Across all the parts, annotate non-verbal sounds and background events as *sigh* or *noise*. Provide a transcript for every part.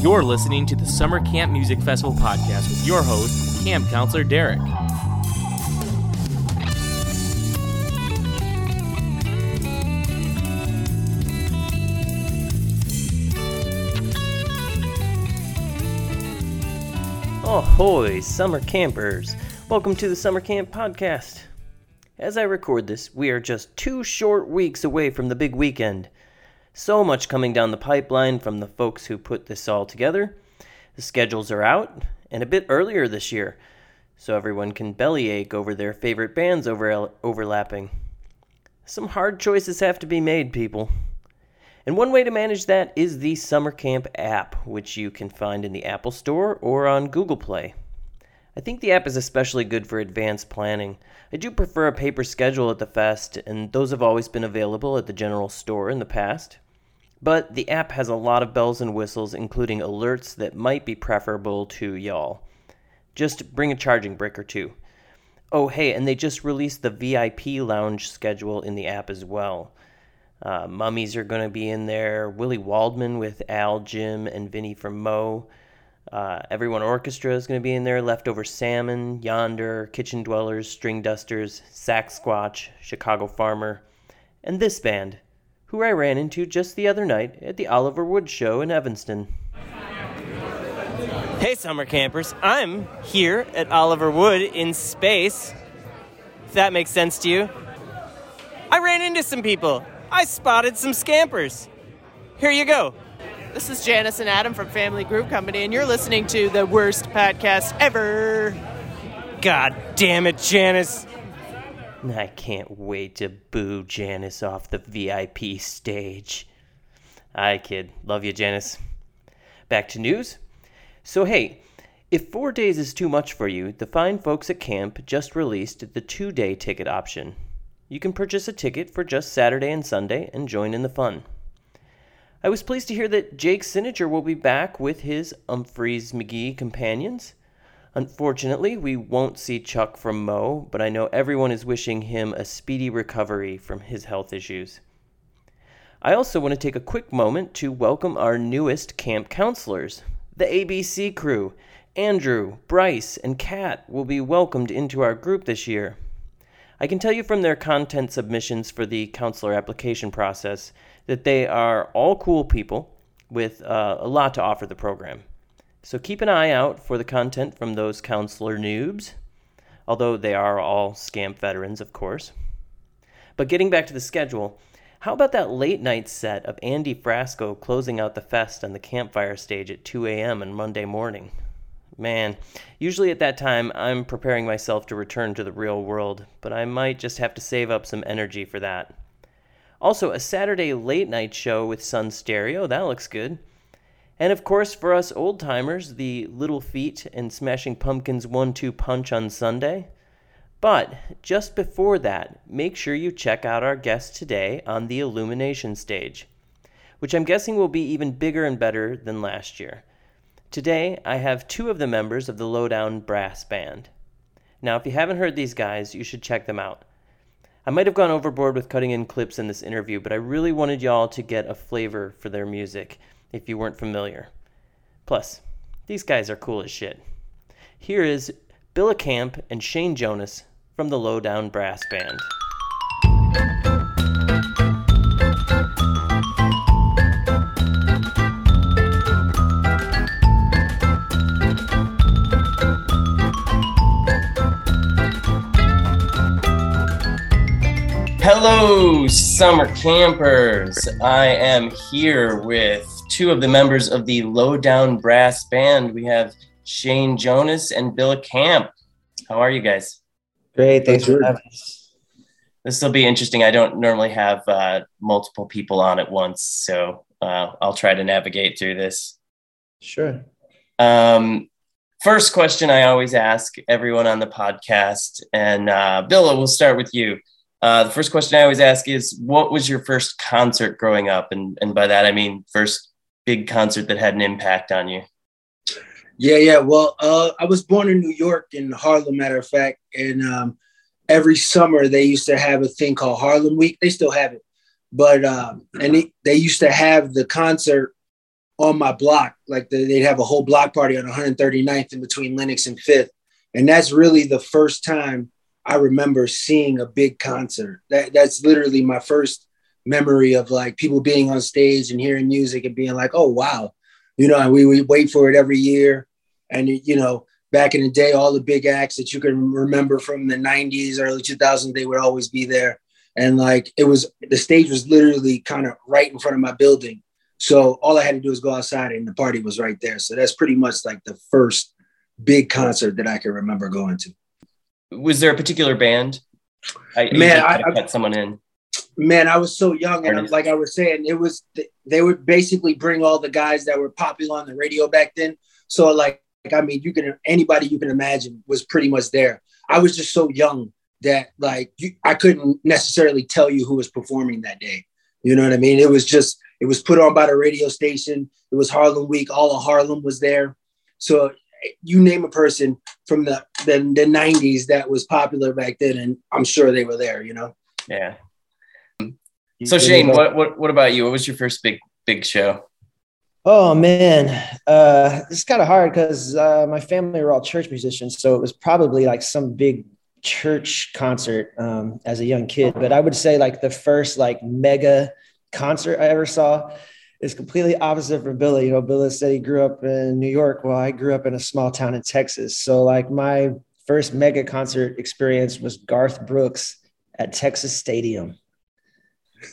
You're listening to the Summer Camp Music Festival podcast with your host, Camp Counselor Derek. Ahoy, summer campers! Welcome to the Summer Camp Podcast. As I record this, we are just two short weeks away from the big weekend. So much coming down the pipeline from the folks who put this all together. The schedules are out, and a bit earlier this year, so everyone can bellyache over their favorite bands over- overlapping. Some hard choices have to be made, people. And one way to manage that is the Summer Camp app, which you can find in the Apple Store or on Google Play. I think the app is especially good for advanced planning. I do prefer a paper schedule at the fest, and those have always been available at the general store in the past. But the app has a lot of bells and whistles, including alerts that might be preferable to y'all. Just bring a charging brick or two. Oh, hey, and they just released the VIP lounge schedule in the app as well. Uh, Mummies are going to be in there. Willie Waldman with Al, Jim, and Vinny from Mo. Uh, Everyone Orchestra is going to be in there. Leftover Salmon, Yonder, Kitchen Dwellers, String Dusters, Sack Squatch, Chicago Farmer, and this band, who I ran into just the other night at the Oliver Wood Show in Evanston. Hey, summer campers. I'm here at Oliver Wood in space. If that makes sense to you. I ran into some people. I spotted some scampers. Here you go. This is Janice and Adam from Family Groove Company, and you're listening to the worst podcast ever. God damn it, Janice. *laughs* I can't wait to boo Janice off the VIP stage. Hi, kid. Love you, Janice. Back to news. So, hey, if four days is too much for you, the fine folks at camp just released the two day ticket option. You can purchase a ticket for just Saturday and Sunday and join in the fun. I was pleased to hear that Jake Cinninger will be back with his Umphrey's McGee companions. Unfortunately, we won't see Chuck from Mo, but I know everyone is wishing him a speedy recovery from his health issues. I also want to take a quick moment to welcome our newest camp counselors. The ABC crew, Andrew, Bryce, and Kat, will be welcomed into our group this year. I can tell you from their content submissions for the counselor application process that they are all cool people with uh, a lot to offer the program. So keep an eye out for the content from those counselor noobs, although they are all scamp veterans, of course. But getting back to the schedule, how about that late night set of Andy Frasco closing out the fest on the campfire stage at 2 a.m. on Monday morning? Man, usually at that time I'm preparing myself to return to the real world, but I might just have to save up some energy for that. Also, a Saturday late night show with Sun Stereo, that looks good. And of course, for us old timers, the Little Feat and Smashing Pumpkins 1 2 Punch on Sunday. But just before that, make sure you check out our guest today on the Illumination stage, which I'm guessing will be even bigger and better than last year. Today, I have two of the members of the Lowdown Brass Band. Now, if you haven't heard these guys, you should check them out. I might have gone overboard with cutting in clips in this interview, but I really wanted y'all to get a flavor for their music if you weren't familiar. Plus, these guys are cool as shit. Here is Billa Camp and Shane Jonas from the Lowdown Brass Band. Hello, summer campers. I am here with two of the members of the Lowdown Brass Band. We have Shane Jonas and Billa Camp. How are you guys? Great. Thanks for having us. This will be interesting. I don't normally have uh, multiple people on at once, so uh, I'll try to navigate through this. Sure. Um, first question I always ask everyone on the podcast, and uh, Bill, we'll start with you. Uh, the first question I always ask is, what was your first concert growing up? And, and by that, I mean first big concert that had an impact on you. Yeah, yeah. Well, uh, I was born in New York, in Harlem, matter of fact. And um, every summer they used to have a thing called Harlem Week. They still have it. But, um, and they, they used to have the concert on my block. Like the, they'd have a whole block party on 139th in between Lenox and Fifth, and that's really the first time I remember seeing a big concert. That that's literally my first memory of like people being on stage and hearing music and being like, oh wow, you know. And we we wait for it every year, and you know. Back in the day, all the big acts that you can remember from the 90s, early 2000s, they would always be there. And like it was, the stage was literally kind of right in front of my building so all I had to do was go outside and the party was right there. So that's pretty much like the first big concert that I can remember going to. Was there a particular band? I, man, I, I cut someone in. Man, I was so young, and like I was saying, it was they would basically bring all the guys that were popular on the radio back then. So like, I mean, you can anybody you can imagine was pretty much there. I was just so young that like you, I couldn't necessarily tell you who was performing that day. You know what I mean? It was just it was put on by the radio station. It was Harlem Week. All of Harlem was there. So you name a person from the, the, the 90s that was popular back then, and I'm sure they were there, you know? Yeah. So Shane, what, what, what about you? What was your first big, big show? Oh man, uh, it's kind of hard because uh, my family were all church musicians, so it was probably like some big church concert um, as a young kid. But I would say like the first like mega concert I ever saw is completely opposite from Billy. You know, Billy said he grew up in New York. Well, I grew up in a small town in Texas. So like my first mega concert experience was Garth Brooks at Texas Stadium.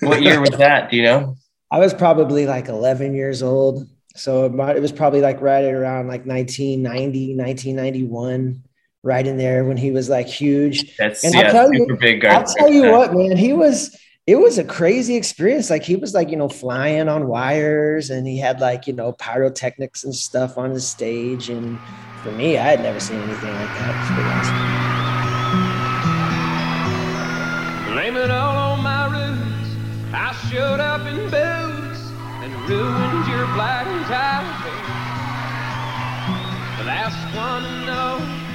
What year was that? Do you know? I was probably like 11 years old. So it was probably like right around like 1990, 1991, right in there when he was like huge. That's and yeah, I'll tell you, big I'll tell you what, man, he was it was a crazy experience. Like he was like, you know, flying on wires and he had like, you know, pyrotechnics and stuff on his stage. And for me, I had never seen anything like that. Blame it all on my roots. I showed up in boots and ruined your black tie. The last one to know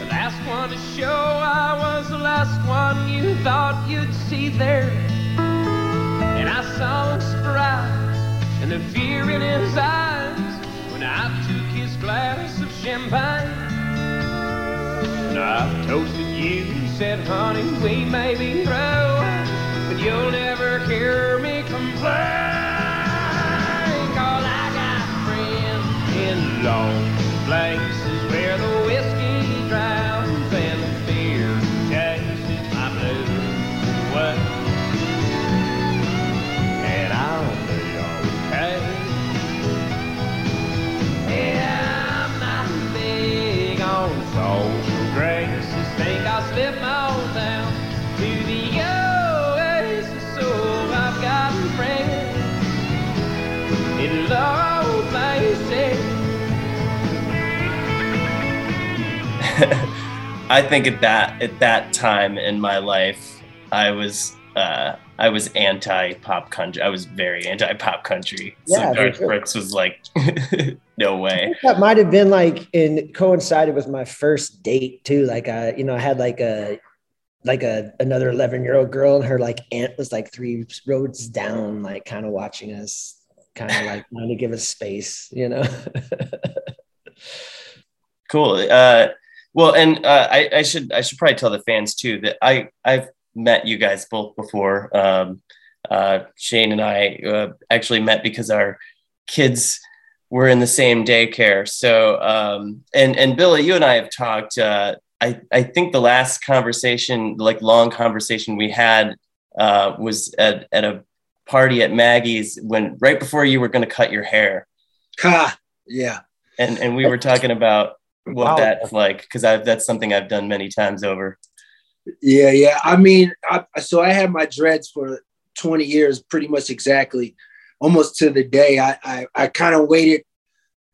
the last one to show I was the last one you thought you'd see there. And I saw surprise and the fear in his eyes when I took his glass of champagne. And I toasted you, said, honey, we may be through, but you'll never hear me complain. Cause I got friends in long places where the *laughs* I think at that at that time in my life, I was uh, I was anti pop country. I was very anti pop country. Yeah, so Garth sure. Brooks was like, *laughs* no way. That might have been like in coincided with my first date too. Like I, you know, I had like a like a another 11 year old girl and her like aunt was like three roads down, like kind of watching us, kind of like trying to give us space, you know. *laughs* cool. Uh well, and uh, I, I, should I should probably tell the fans too that I I've met you guys both before. Um, uh, Shane and I uh, actually met because our kids were in the same daycare. So um, and and Billy, you and I have talked. Uh, I I think the last conversation, like long conversation we had, uh, was at at a party at Maggie's when right before you were going to cut your hair. Ha! Yeah. And and we were talking about what wow. that's like because I've that's something I've done many times over. Yeah, yeah. I mean, I, so I had my dreads for 20 years, pretty much exactly, almost to the day. I I, I kind of waited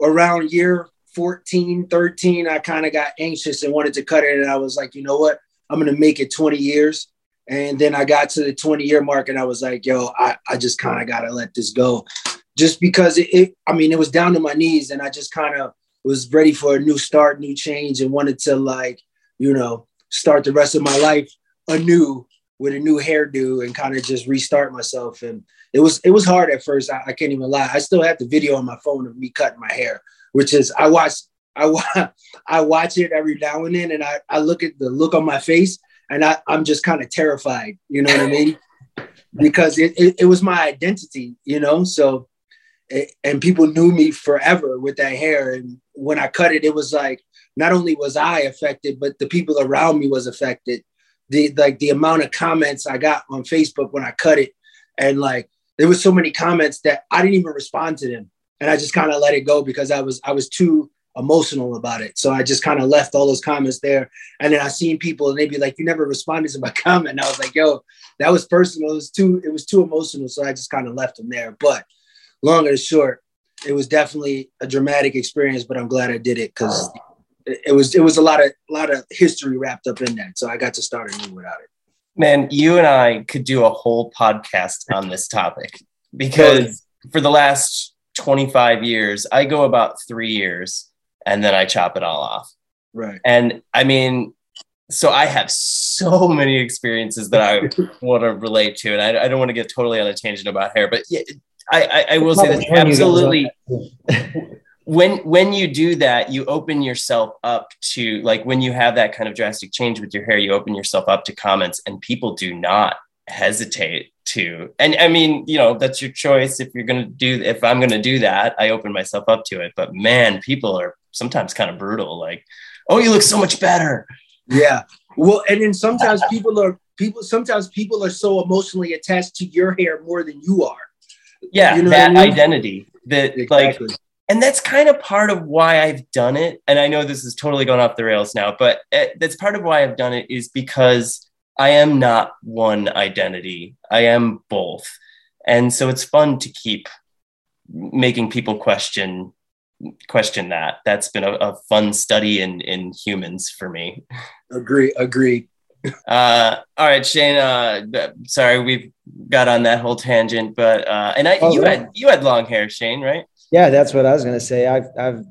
around year 14, 13. I kind of got anxious and wanted to cut it, and I was like, you know what? I'm gonna make it 20 years. And then I got to the 20 year mark, and I was like, yo, I, I just kind of gotta let this go, just because it, it. I mean, it was down to my knees, and I just kind of was ready for a new start, new change, and wanted to like, you know, start the rest of my life anew with a new hairdo and kind of just restart myself. And it was it was hard at first. I, I, can't even lie. I still have the video on my phone of me cutting my hair, which is I watch I *laughs* I watch it every now and then, and I, I look at the look on my face, and I, I'm just kind of terrified. You know what I mean? Because it, it, it was my identity, you know. So, and people knew me forever with that hair, and when I cut it, it was like not only was I affected, but the people around me was affected. The like the amount of comments I got on Facebook when I cut it, and like there was so many comments that I didn't even respond to them, and I just kind of let it go because I was I was too emotional about it. So I just kind of left all those comments there, and then I seen people and they'd be like, "You never responded to my *laughs* comment." And I was like, "Yo, that was personal. It was too it was too emotional." So I just kind of left them there. But long and short, it was definitely a dramatic experience. But I'm glad I did it because it was it was a lot of a lot of history wrapped up in that. So I got to start anew without it. Man, you and I could do a whole podcast on this topic because for the last 25 years, I go about three years and then I chop it all off. Right. And I mean, so I have so many experiences that I *laughs* want to relate to, and I, I don't want to get totally on a tangent about hair, but yeah, I, I, I will say that absolutely. when when you do that you open yourself up to like when you have that kind of drastic change with your hair you open yourself up to comments and people do not hesitate to and i mean you know that's your choice if you're going to do if i'm going to do that i open myself up to it. But man people are sometimes kind of brutal like oh you look so much better. Yeah. Well and then sometimes people are people sometimes people are so emotionally attached to your hair more than you are yeah you know that I mean? identity that exactly. like and that's kind of part of why I've done it. And I know this is totally going off the rails now, but eh, that's part of why I've done it is because I am not one identity. I am both. And so it's fun to keep making people question question that. That's been a, a fun study in in humans for me. Agree, agree. Uh all right shane uh sorry we've got on that whole tangent but uh and i oh, you had you had long hair shane right yeah, that's what I was gonna say. I've I've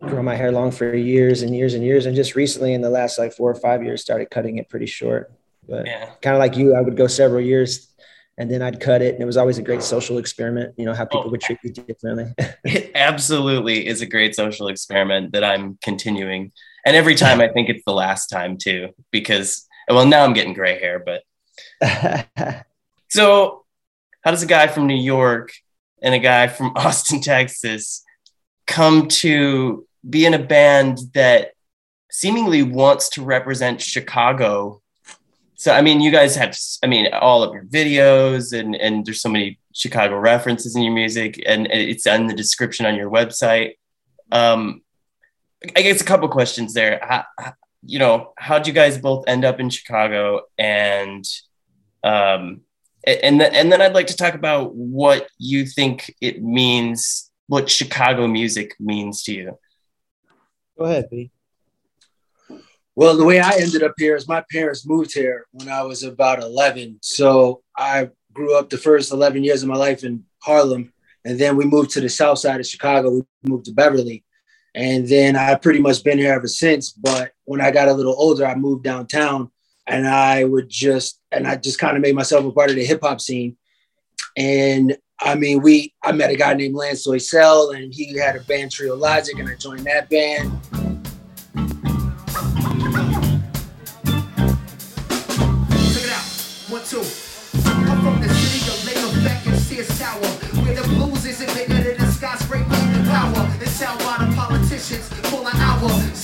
grown my hair long for years and years and years, and just recently in the last like four or five years started cutting it pretty short. But yeah. kind of like you, I would go several years and then I'd cut it. And it was always a great social experiment, you know, how people oh, would treat you differently. *laughs* it absolutely is a great social experiment that I'm continuing. And every time I think it's the last time too, because, well, now I'm getting gray hair, but. *laughs* so, how does a guy from New York and a guy from *laughs* Austin, Texas come to be in a band that seemingly wants to represent Chicago. So, I mean, you guys have, I mean, all of your videos and, and there's so many Chicago references in your music and it's in the description on your website. Um, I guess a couple questions there. How, you know, how'd you guys both end up in Chicago and, um, and then, and then I'd like to talk about what you think it means, what Chicago music means to you. Go ahead, B. Well, the way I ended up here is my parents moved here when I was about 11. So I grew up the first 11 years of my life in Harlem. And then we moved to the south side of Chicago. We moved to Beverly. And then I've pretty much been here ever since. But when I got a little older, I moved downtown and I would just and I just kind of made myself a part of the hip hop scene. And I mean, we I met a guy named Lance Soysel, and he had a band Treologic, and I joined that band.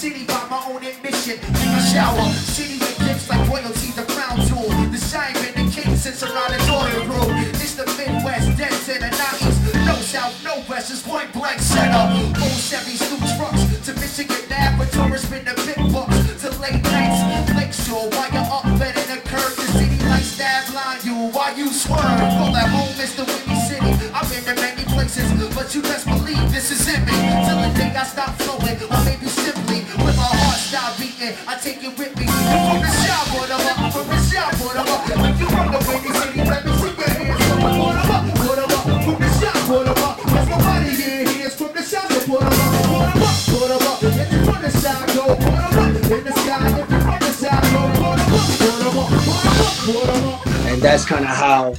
City by my own admission in my shower. City with gifts like royalty, the crown jewel. The shine the king since around the Jordan rule. It's the Midwest, dead to the 90s. No south, no west, it's point blank center. Old Chevy Snoop trucks to Michigan Ave, but tourists been the big bucks to late nights. Lakeshore, while you're up in the curve, the city lights stab line you why you swerve. Call that home, Mr. Windy that's kind of how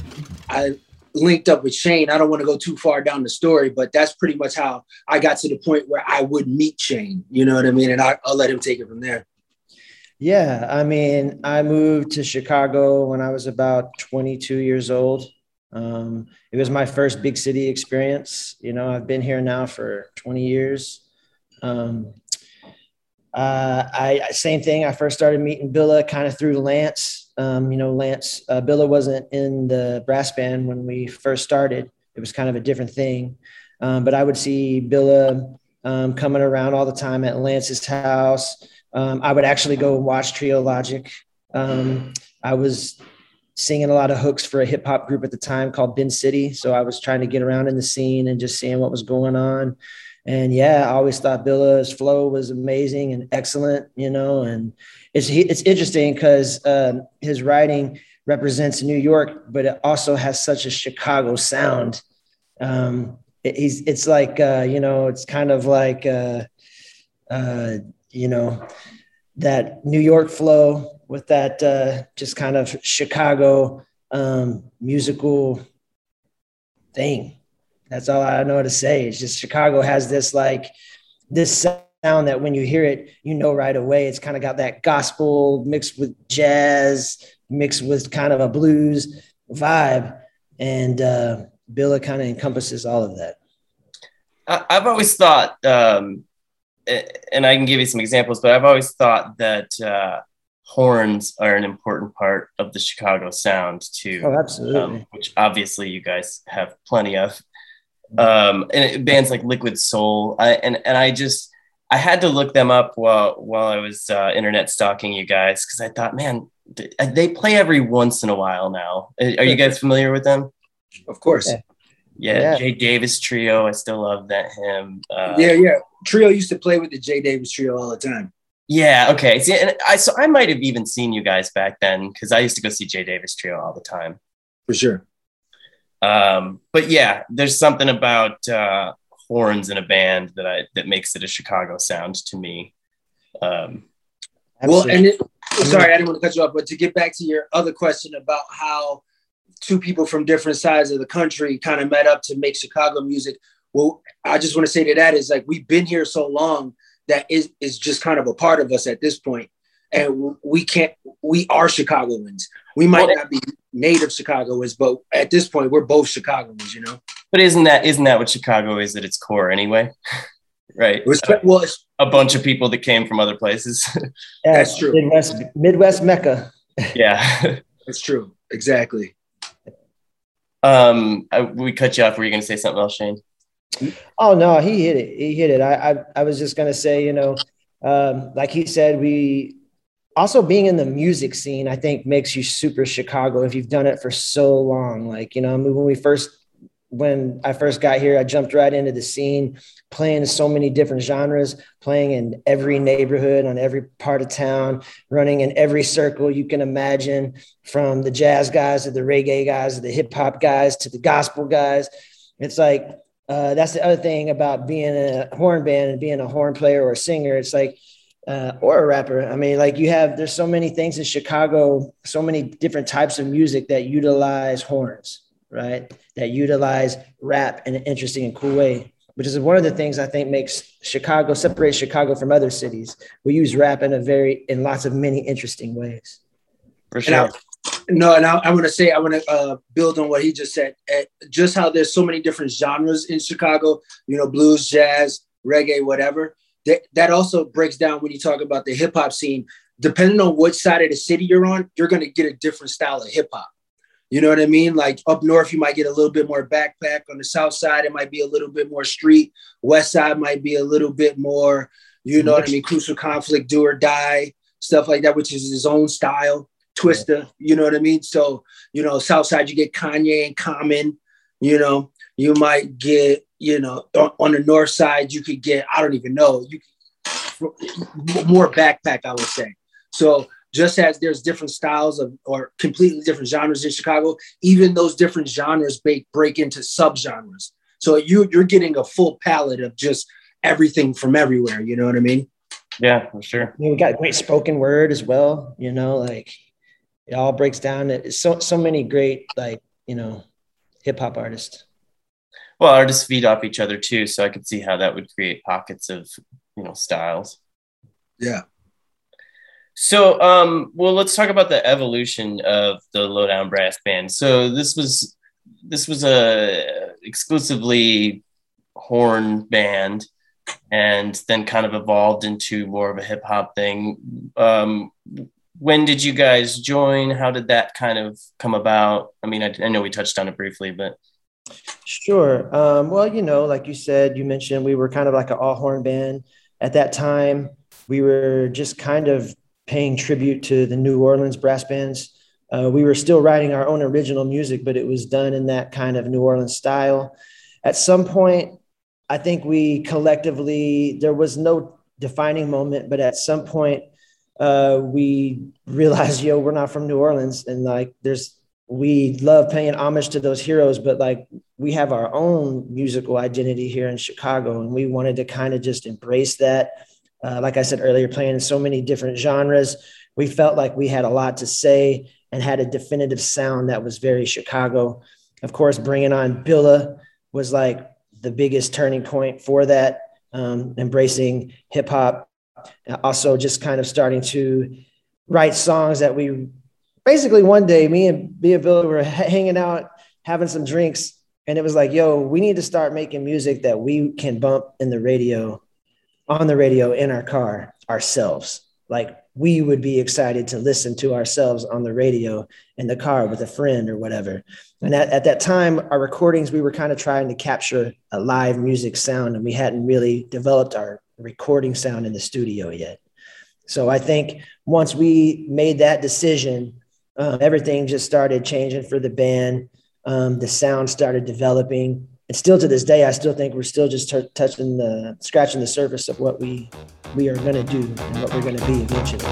I linked up with Shane. I don't want to go too far down the story, but that's pretty much how I got to the point where I would meet Shane. You know what I mean? And I, will let him take it from there. Yeah, I mean, I moved to Chicago when I was about 22 years old. Um, it was my first big city experience. You know, I've been here now for 20 years. Um, uh, I same thing. I first started meeting Billa kind of through Lance. Um, you know, Lance uh, Billa wasn't in the brass band when we first started. It was kind of a different thing. Um, but I would see Billa um, coming around all the time at Lance's house. Um, I would actually go watch Treologic. Um, I was singing a lot of hooks for a hip hop group at the time called Bin City. So I was trying to get around in the scene and just seeing what was going on. And yeah, I always thought Billa's flow was amazing and excellent, you know. And it's it's interesting because uh, his writing represents New York, but it also has such a Chicago sound. Um, it, he's it's like uh, you know, it's kind of like uh, uh, you know that New York flow with that uh, just kind of Chicago um, musical thing. That's all I know to say. It's just Chicago has this like this sound that when you hear it, you know right away. It's kind of got that gospel mixed with jazz, mixed with kind of a blues vibe, and uh, Billa kind of encompasses all of that. I've always thought, um, and I can give you some examples, but I've always thought that uh, horns are an important part of the Chicago sound too. Oh, absolutely. Um, which obviously you guys have plenty of. Um, and bands like Liquid Soul, I, and and I just I had to look them up while while I was uh, internet stalking you guys because I thought, man, they play every once in a while now. Are you guys familiar with them? Of course. Yeah, yeah. yeah. Jay Davis Trio. I still love that him. Uh, yeah, yeah. Trio used to play with the Jay Davis Trio all the time. Yeah. Okay. See, and I so I might have even seen you guys back then because I used to go see Jay Davis Trio all the time. For sure. Um, but yeah, there's something about uh, horns in a band that I that makes it a Chicago sound to me. Um, well, and it, sorry, I didn't want to cut you off, but to get back to your other question about how two people from different sides of the country kind of met up to make Chicago music. Well, I just want to say to that is like we've been here so long that is is just kind of a part of us at this point and we can't we are chicagoans we might not be native chicagoans but at this point we're both chicagoans you know but isn't that isn't that what chicago is at its core anyway? *laughs* Right? Respect, well a bunch of people that came from other places. Yeah, *laughs* that's true. Midwest midwest mecca. *laughs* Yeah. That's true. Exactly. Um I, we cut you off. Were you going to say something else shane? Oh no, he hit it. He hit it. I I, I was just gonna say, you know, um, like he said, we also being in the music scene, I think makes you super Chicago if you've done it for so long. Like, you know, when we first when I first got here, I jumped right into the scene, playing so many different genres, playing in every neighborhood, on every part of town, running in every circle you can imagine, from the jazz guys to the reggae guys to the hip hop guys to the gospel guys. It's like uh, that's the other thing about being a horn band and being a horn player or a singer. It's like, uh, or a rapper. I mean, like you have, there's so many things in Chicago, so many different types of music that utilize horns, right? That utilize rap in an interesting and cool way, which is one of the things I think makes Chicago, separates Chicago from other cities. We use rap in a very, in lots of many interesting ways. For sure. No, and I, I want to say I want to uh, build on what he just said. Uh, just how there's so many different genres in Chicago. You know, blues, jazz, reggae, whatever. That that also breaks down when you talk about the hip hop scene. Depending on which side of the city you're on, you're going to get a different style of hip hop. You know what I mean? Like up north, you might get a little bit more backpack. On the south side, it might be a little bit more street. West side might be a little bit more, you know what I mean? Crucial conflict, do or die, stuff like that, which is his own style. Twista, you know what I mean? So, you know, south side, you get Kanye and Common, you know, you might get, you know, on the north side, you could get, I don't even know, you more backpack, I would say. So just as there's different styles of or completely different genres in Chicago, even those different genres break, break into subgenres. So you you're getting a full palette of just everything from everywhere. You know what I mean? Yeah, for sure. I mean, we got great spoken word as well. You know, like it all breaks down. It's so so many great like you know hip hop artists. Well, artists feed off each other too, so I could see how that would create pockets of you know styles. Yeah. So, um, well, let's talk about the evolution of the Lowdown Brass Band. So this was this was a exclusively horn band, and then kind of evolved into more of a hip hop thing. Um, when did you guys join? How did that kind of come about? I mean, I, I know we touched on it briefly, but Sure. Um, well, you know, like you said, you mentioned we were kind of like an all horn band at that time. We were just kind of paying tribute to the New Orleans brass bands. Uh, we were still writing our own original music, but it was done in that kind of New Orleans style. At some point, I think we collectively, there was no defining moment, but at some point, uh, we *laughs* realized, yo, we're not from New Orleans. And like, there's we love paying homage to those heroes, but like we have our own musical identity here in Chicago, and we wanted to kind of just embrace that. Uh, like I said earlier, playing in so many different genres, we felt like we had a lot to say and had a definitive sound that was very Chicago. Of course, bringing on Billa was like the biggest turning point for that, um, embracing hip hop. Also, just kind of starting to write songs that we basically one day me and me and Bill were hanging out having some drinks and it was like yo we need to start making music that we can bump in the radio on the radio in our car ourselves like we would be excited to listen to ourselves on the radio in the car with a friend or whatever and at, at that time our recordings we were kind of trying to capture a live music sound and we hadn't really developed our recording sound in the studio yet so i think once we made that decision um, everything just started changing for the band. Um, the sound started developing. And still to this day, I still think we're still just t- touching the, scratching the surface of what we we are going to do and what we're going to be eventually.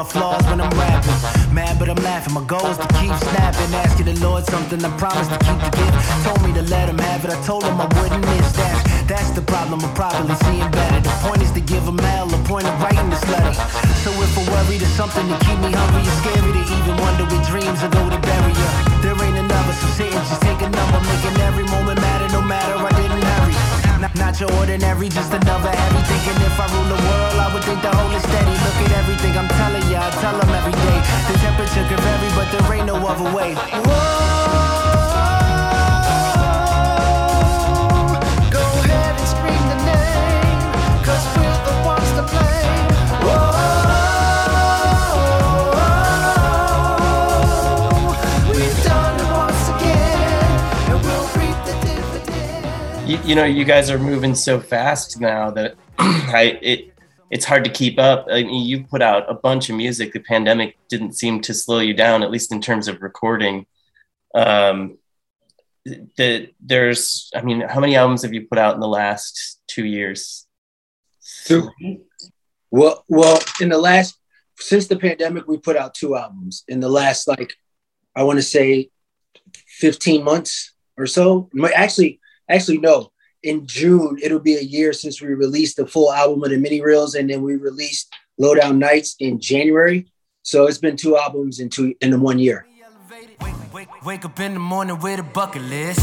My flaws when I'm rapping. Mad, but I'm laughing. My goal is to keep snapping. Asking the Lord something I promised to keep the gift. Told me to let him have it. I told him I wouldn't miss that. That's the problem. I'm probably seeing better. The point is to give him hell. The point of writing this letter. So if I worry, it's something to keep me hungry. It's scary to even wonder with dreams I go to bury ya. There ain't another, so sit and just take a number, making every moment matter. No matter I didn't hurry. Not, not your ordinary, just another heavy. Thinking if I rule the world, I would think the whole is steady. Look at everything I'm telling ya, no other way. Whoa. you, you know you guys are moving so fast now that *clears throat* I it it's hard to keep up. I mean, you put out a bunch of music. The pandemic didn't seem to slow you down, at least in terms of recording. Um, the, there's, I mean, how many albums have you put out in the last two years? Two. Well, well, in the last since the pandemic, we put out two albums. In the last, like, I want to say, fifteen months or so. Actually, actually no in june it'll be a year since we released the full album of the mini reels and then we released lowdown nights in january so it's been two albums in two in one year Wake, wake, up in the morning with a bucket list.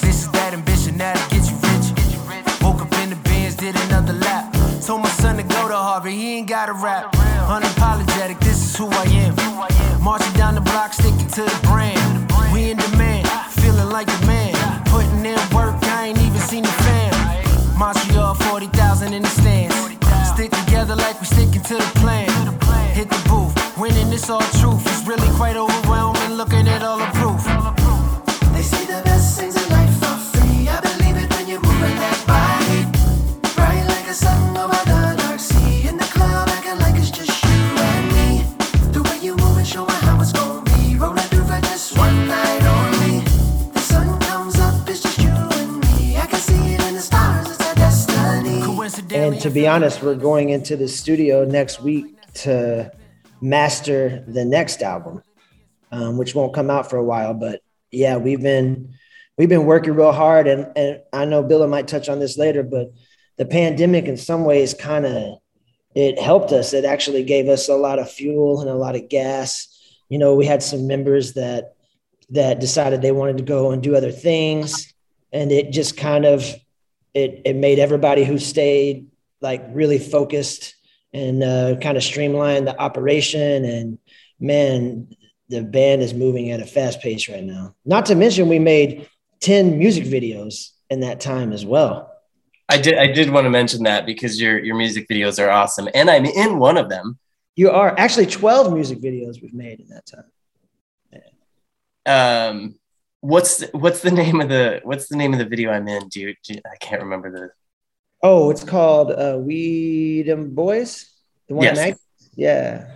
This is that ambition that'll you rich. Woke up in the Benz, did another lap. Told my son to go to Harvard, he ain't got a rap. Unapologetic, this is who I am. Marching down the block, sticking to the brand. We in demand, feeling like a man. 40,000 in the stands. Stick together like we sticking to the plan. Hit the booth, winning this all truth. It's really quite overwhelming looking to be honest, we're going into the studio next week to master the next album, um, which won't come out for a while. But yeah, we've been we've been working real hard, and and I know Bill might touch on this later, but the pandemic in some ways kind of it helped us. It actually gave us a lot of fuel and a lot of gas. You know, we had some members that that decided they wanted to go and do other things, and it just kind of it it made everybody who stayed like really focused and uh, kind of streamlined the operation. And man, the band is moving at a fast pace right now. Not to mention, we made ten music videos in that time as well. I did I did want to mention that because your your music videos are awesome, and I'm in one of them. You are actually twelve music videos we've made in that time. Um, what's the, what's the name of the what's the name of the video I'm in? Do you, do you I can't remember the. Oh, it's called uh, "We the Boys." The one Yes. night. Yeah.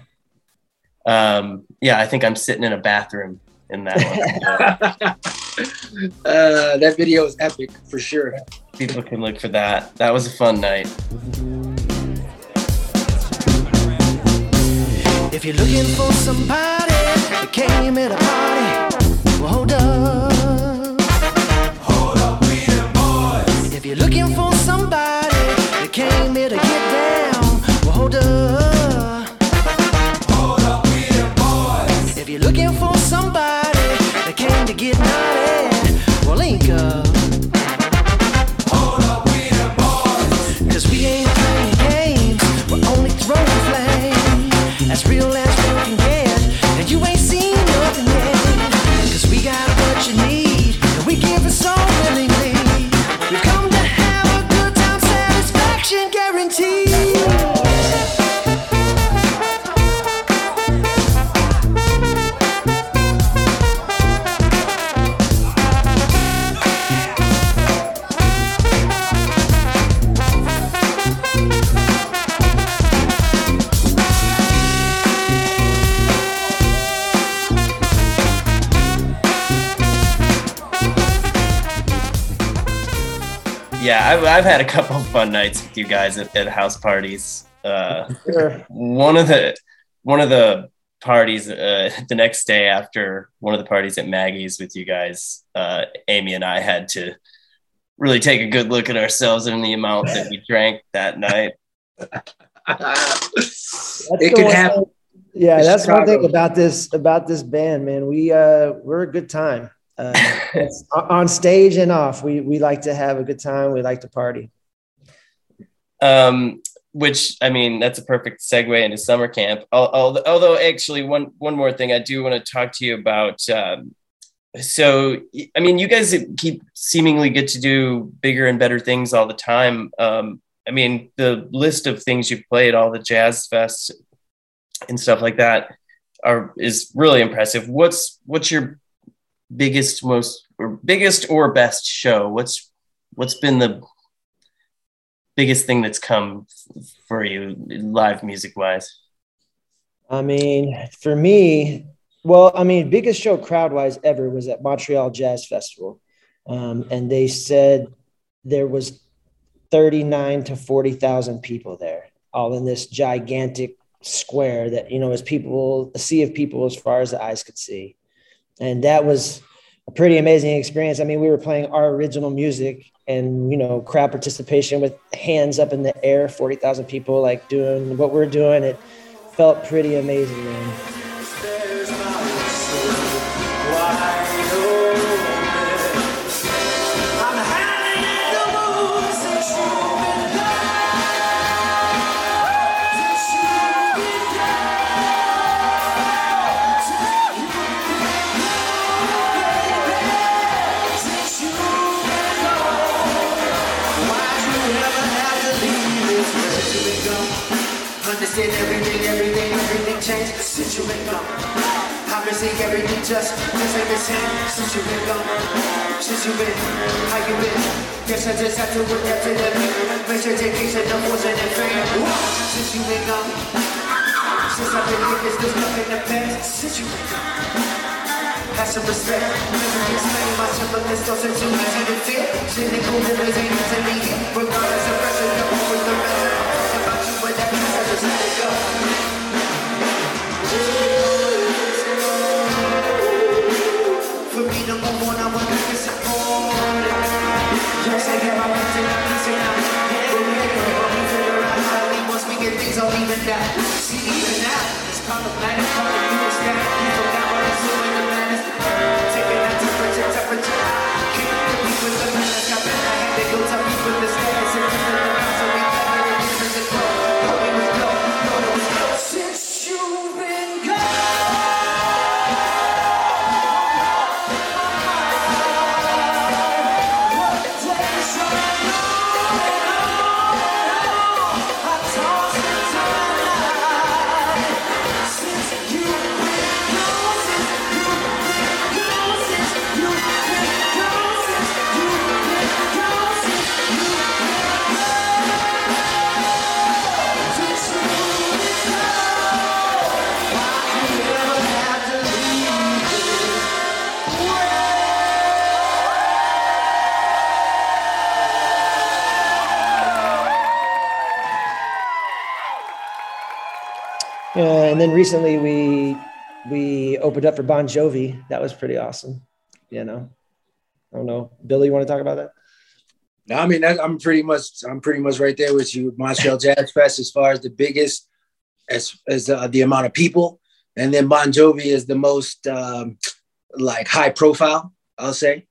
Um, yeah, I think I'm sitting in a bathroom in that one. *laughs* uh, that video is epic for sure. People can look for that. That was a fun night. If you're looking for somebody that came at a party, well, hold up. Hold up, we the boys. If you're looking for that came here to get down, well, hold up. Hold up, we boys. If you're looking for somebody that came to get naughty, well, link up. I've, I've had a couple of fun nights with you guys at, at house parties. Uh, Sure. one of the one of the parties uh, *laughs* the next day after one of the parties at Maggie's with you guys, uh, Amy and I had to really take a good look at ourselves and the amount that we drank that night. *laughs* It the could happen. thing- Yeah, in that's one thing about this about this band, man. We uh we're a good time. Uh, on- stage and off, we we like to have a good time. We like to party. um, which I mean, that's a perfect segue into summer camp. Al- al- Although, actually, one one more thing I do want to talk to you about. Um, so, I mean, you guys keep seemingly get to do bigger and better things all the time. Um, I mean, the list of things you've played, all the jazz fests and stuff like that, are is really impressive. What's what's your biggest, most or biggest or best show? What's what's been the biggest thing that's come f- for you live music wise? I mean, for me, well, I mean, biggest show crowd wise ever was at Montreal Jazz Festival. Um, and they said there was 39 to 40,000 people there, all in this gigantic square that, you know, is people, a sea of people as far as the eyes could see. And that was a pretty amazing experience. I mean, we were playing our original music and, you know, crowd participation with hands up in the air, 40,000 people like doing what we're doing. It felt pretty amazing, man. Just, like the same since you've been gone. Since you've been, how you been? Guess I just have to adapt to the beat. Make sure education, no force and fame. Since you've been gone. Since I've been here, there's nothing to pass. Since you've been gone. Have some respect. Never explain but this doesn't too easy to feel. Cynical rivers ain't easily hit. Regardless of pressure, you're always the better. Talk about you, but that means I just out. See, even now, it's problematic. Then recently we we opened up for Bon Jovi. That was pretty awesome. You know, I don't know, Billy. You want to talk about that? No, I mean that, I'm pretty much I'm pretty much right there with you. Montreal Jazz Fest as far as the biggest, as as uh, the amount of people, and then Bon Jovi is the most um, like high profile. I'll say,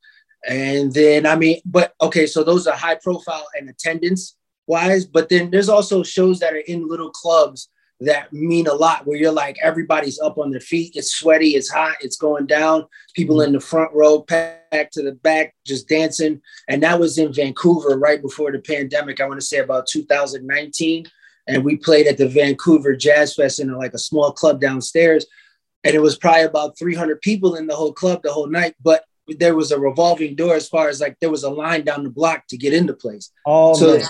and then I mean, but okay, so those are high profile and attendance wise, but then there's also shows that are in little clubs that mean a lot where you're like everybody's up on their feet it's sweaty it's hot it's going down. People mm-hmm. in the front row packed to the back just dancing. And that was in vancouver right before the pandemic i want to say about 2019 and we played at the vancouver jazz fest in like a small club downstairs. And it was probably about 300 people in the whole club the whole night. But there was a revolving door as far as like there was a line down the block to get into place. Oh, so man.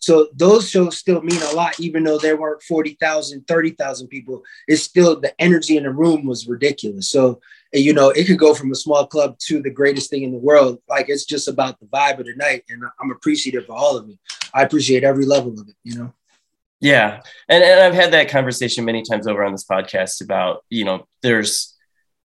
So those shows still mean a lot, even though there weren't 40,000, 30,000 people. It's still the energy in the room was ridiculous. So, you know, it could go from a small club to the greatest thing in the world. Like it's just about the vibe of the night. And I'm appreciative for all of it. I appreciate every level of it, you know? Yeah. And, and I've had that conversation many times over on this podcast about, you know, there's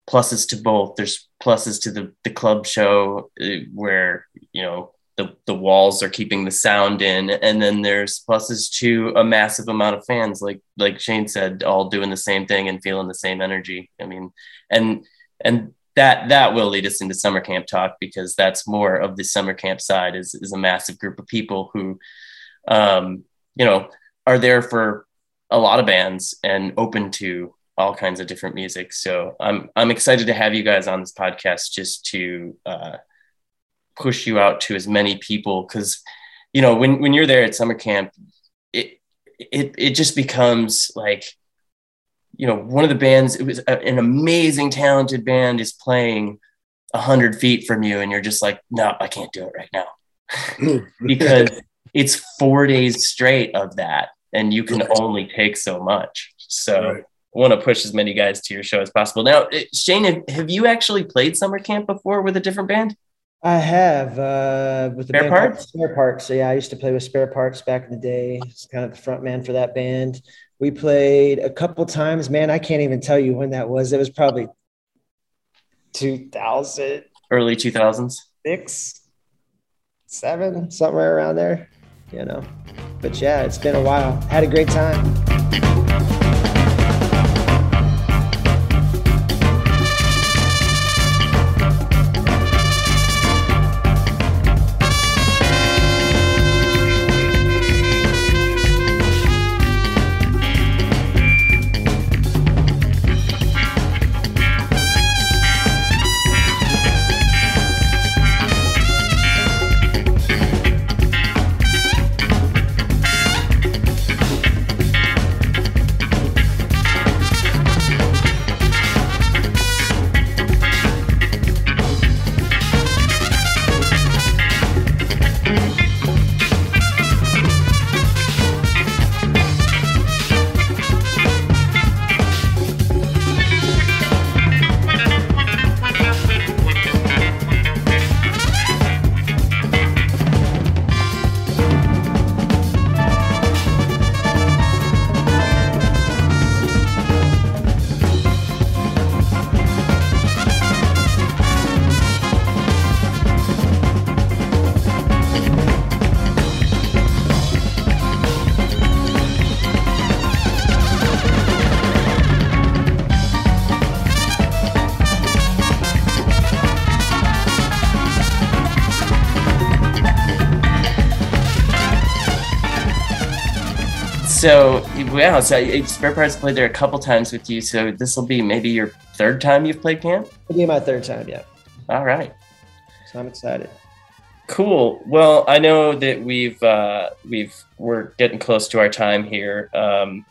pluses to both. There's pluses to the, the club show uh, where, you know, the, the walls are keeping the sound in. And then there's pluses to a massive amount of fans, like, like Shane said, all doing the same thing and feeling the same energy. I mean, and, and that, that will lead us into summer camp talk because that's more of the summer camp side is, is a massive group of people who, um, you know, are there for a lot of bands and open to all kinds of different music. So I'm I'm excited to have you guys on this podcast just to uh, push you out to as many people because you know when when you're there at summer camp, it it it just becomes like you know one of the bands. It was a, an amazing, talented band is playing a hundred feet from you, and you're just like, no, I can't do it right now *laughs* because it's four days straight of that and you can only take so much so Right. I want to push as many guys to your show as possible now uh, shane have you actually played summer camp before with a different band I have uh, with the Spare band Parts? Spare Parts. So yeah, I used to play with Spare Parts back in the day. It's kind of the front man for that band. We played a couple times. Man, I can't even tell you when that was. It was probably 2000, early 2000s six, seven, somewhere around there. You know, but yeah, it's been a while. Had a great time. Wow, so Spare Parts played there a couple times with you. So this will be maybe your third time you've played camp. It'll be my third time, yeah. All right. So I'm excited. Cool. Well, I know that we've uh, we've we're getting close to our time here. Um,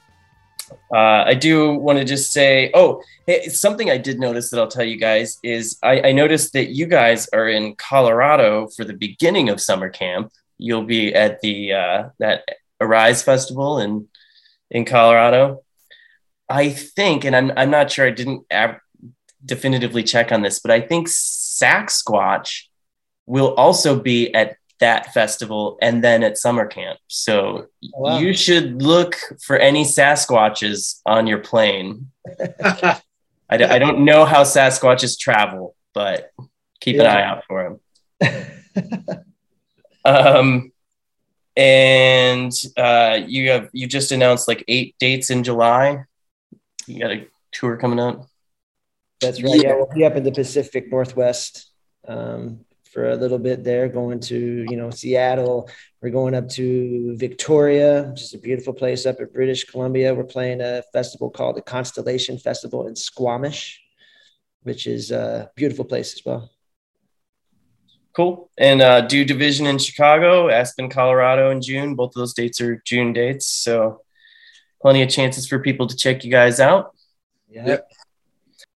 uh, I do want to just say, oh, hey, something I did notice that I'll tell you guys is I, I noticed that you guys are in Colorado for the beginning of summer camp. You'll be at the uh, that Arise Festival in in Colorado. I think, and I'm I'm not sure. I didn't ab- definitively check on this, but I think Sasquatch will also be at that festival and then at summer camp. So Oh, wow. you should look for any Sasquatches on your plane. *laughs* I, d- I don't know how Sasquatches travel, but keep an eye out for them. Um, and uh, you have you just announced like eight dates in July. You got a tour coming up. That's right. Yeah, we'll be up in the Pacific Northwest um, for a little bit there, going to, you know, Seattle. We're going up to Victoria, which is a beautiful place up at British Columbia. We're playing a festival called the Constellation Festival in Squamish, which is a beautiful place as well. Cool. And uh, do division in Chicago, Aspen, Colorado in June. Both of those dates are June dates, so plenty of chances for people to check you guys out. Yeah. Yep.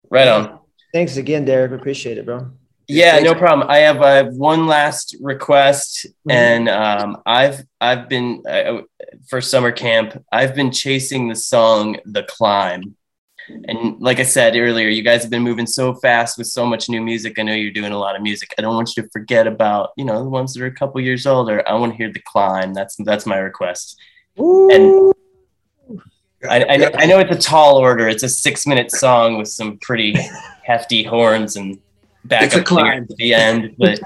Right on. Thanks again, Derek. Appreciate it, bro. Yeah, no problem. I have, I have one last request, and um, I've I've been uh, for summer camp. I've been chasing the song "The Climb," and like I said earlier, you guys have been moving so fast with so much new music. I know you're doing a lot of music. I don't want you to forget about you know the ones that are a couple years older. I want to hear "The Climb." That's that's my request. And I, I, I know it's a tall order. It's a six minute song with some pretty hefty horns and It's a backup climb. at the end. But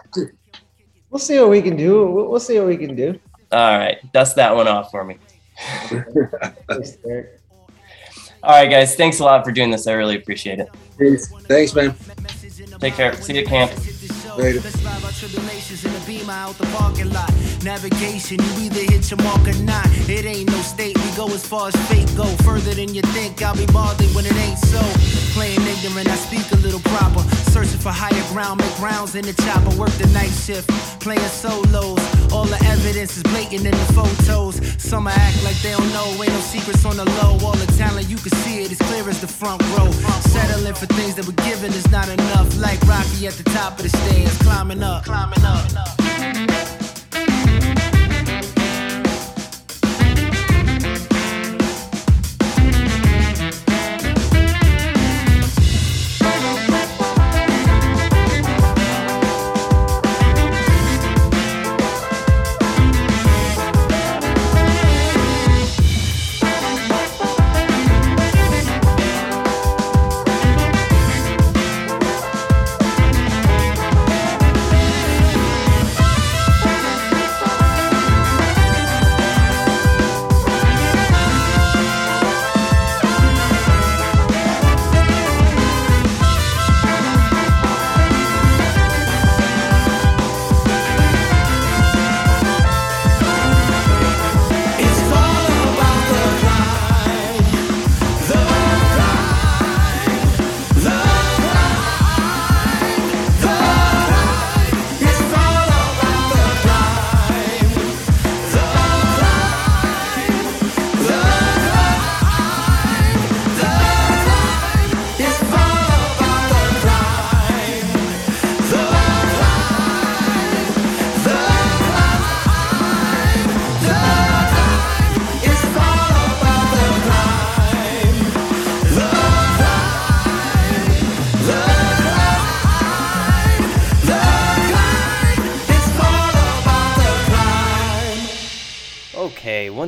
We'll see what we can do. We'll, we'll see what we can do. all right, dust that one off for me. All right, guys, thanks a lot for doing this. I really appreciate it. Thanks, Thanks, man. Take care. See you at camp. Later. Let's ride our tribulations in a beamer out the parking lot. Navigation, you either hit your mark or not. It ain't no state, we go as far as fate go. Further than you think, I'll be bothered when it ain't so. Playing ignorant, I speak a little proper. Searching for higher ground, make rounds in the chopper. Work the night shift, playing solos. All the evidence is blatant in the photos. Some act like they don't know, ain't no secrets on the low. All the talent, you can see it as clear as the front row. Settling for things that were given is not enough. Like Rocky at the top of the stairs, climbing up, climbing up.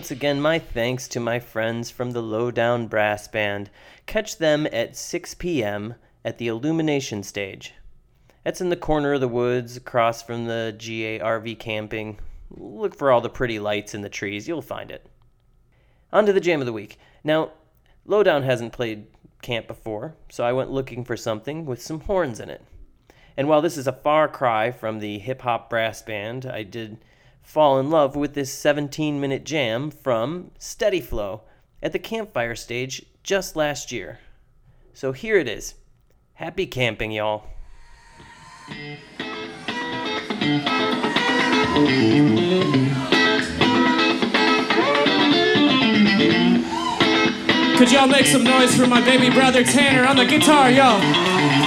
Once again, my thanks to my friends from the Lowdown Brass Band. Catch them at 6 p.m. at the Illumination Stage. That's in the corner of the woods across from the GARV camping. Look for all the pretty lights in the trees, you'll find it. On to the jam of the week. Now, Lowdown hasn't played camp before, so I went looking for something with some horns in it. And while this is a far cry from the hip hop brass band, I did fall in love with this 17 minute jam from Steady Flow at the campfire stage just last year. So here it is. Happy camping, y'all. Could y'all make some noise for my baby brother Tanner on the guitar, yo?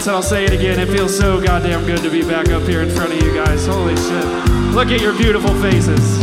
Once and I'll say it again. It feels so goddamn good to be back up here in front of you guys. Holy shit. Look at your beautiful faces.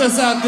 Are y'all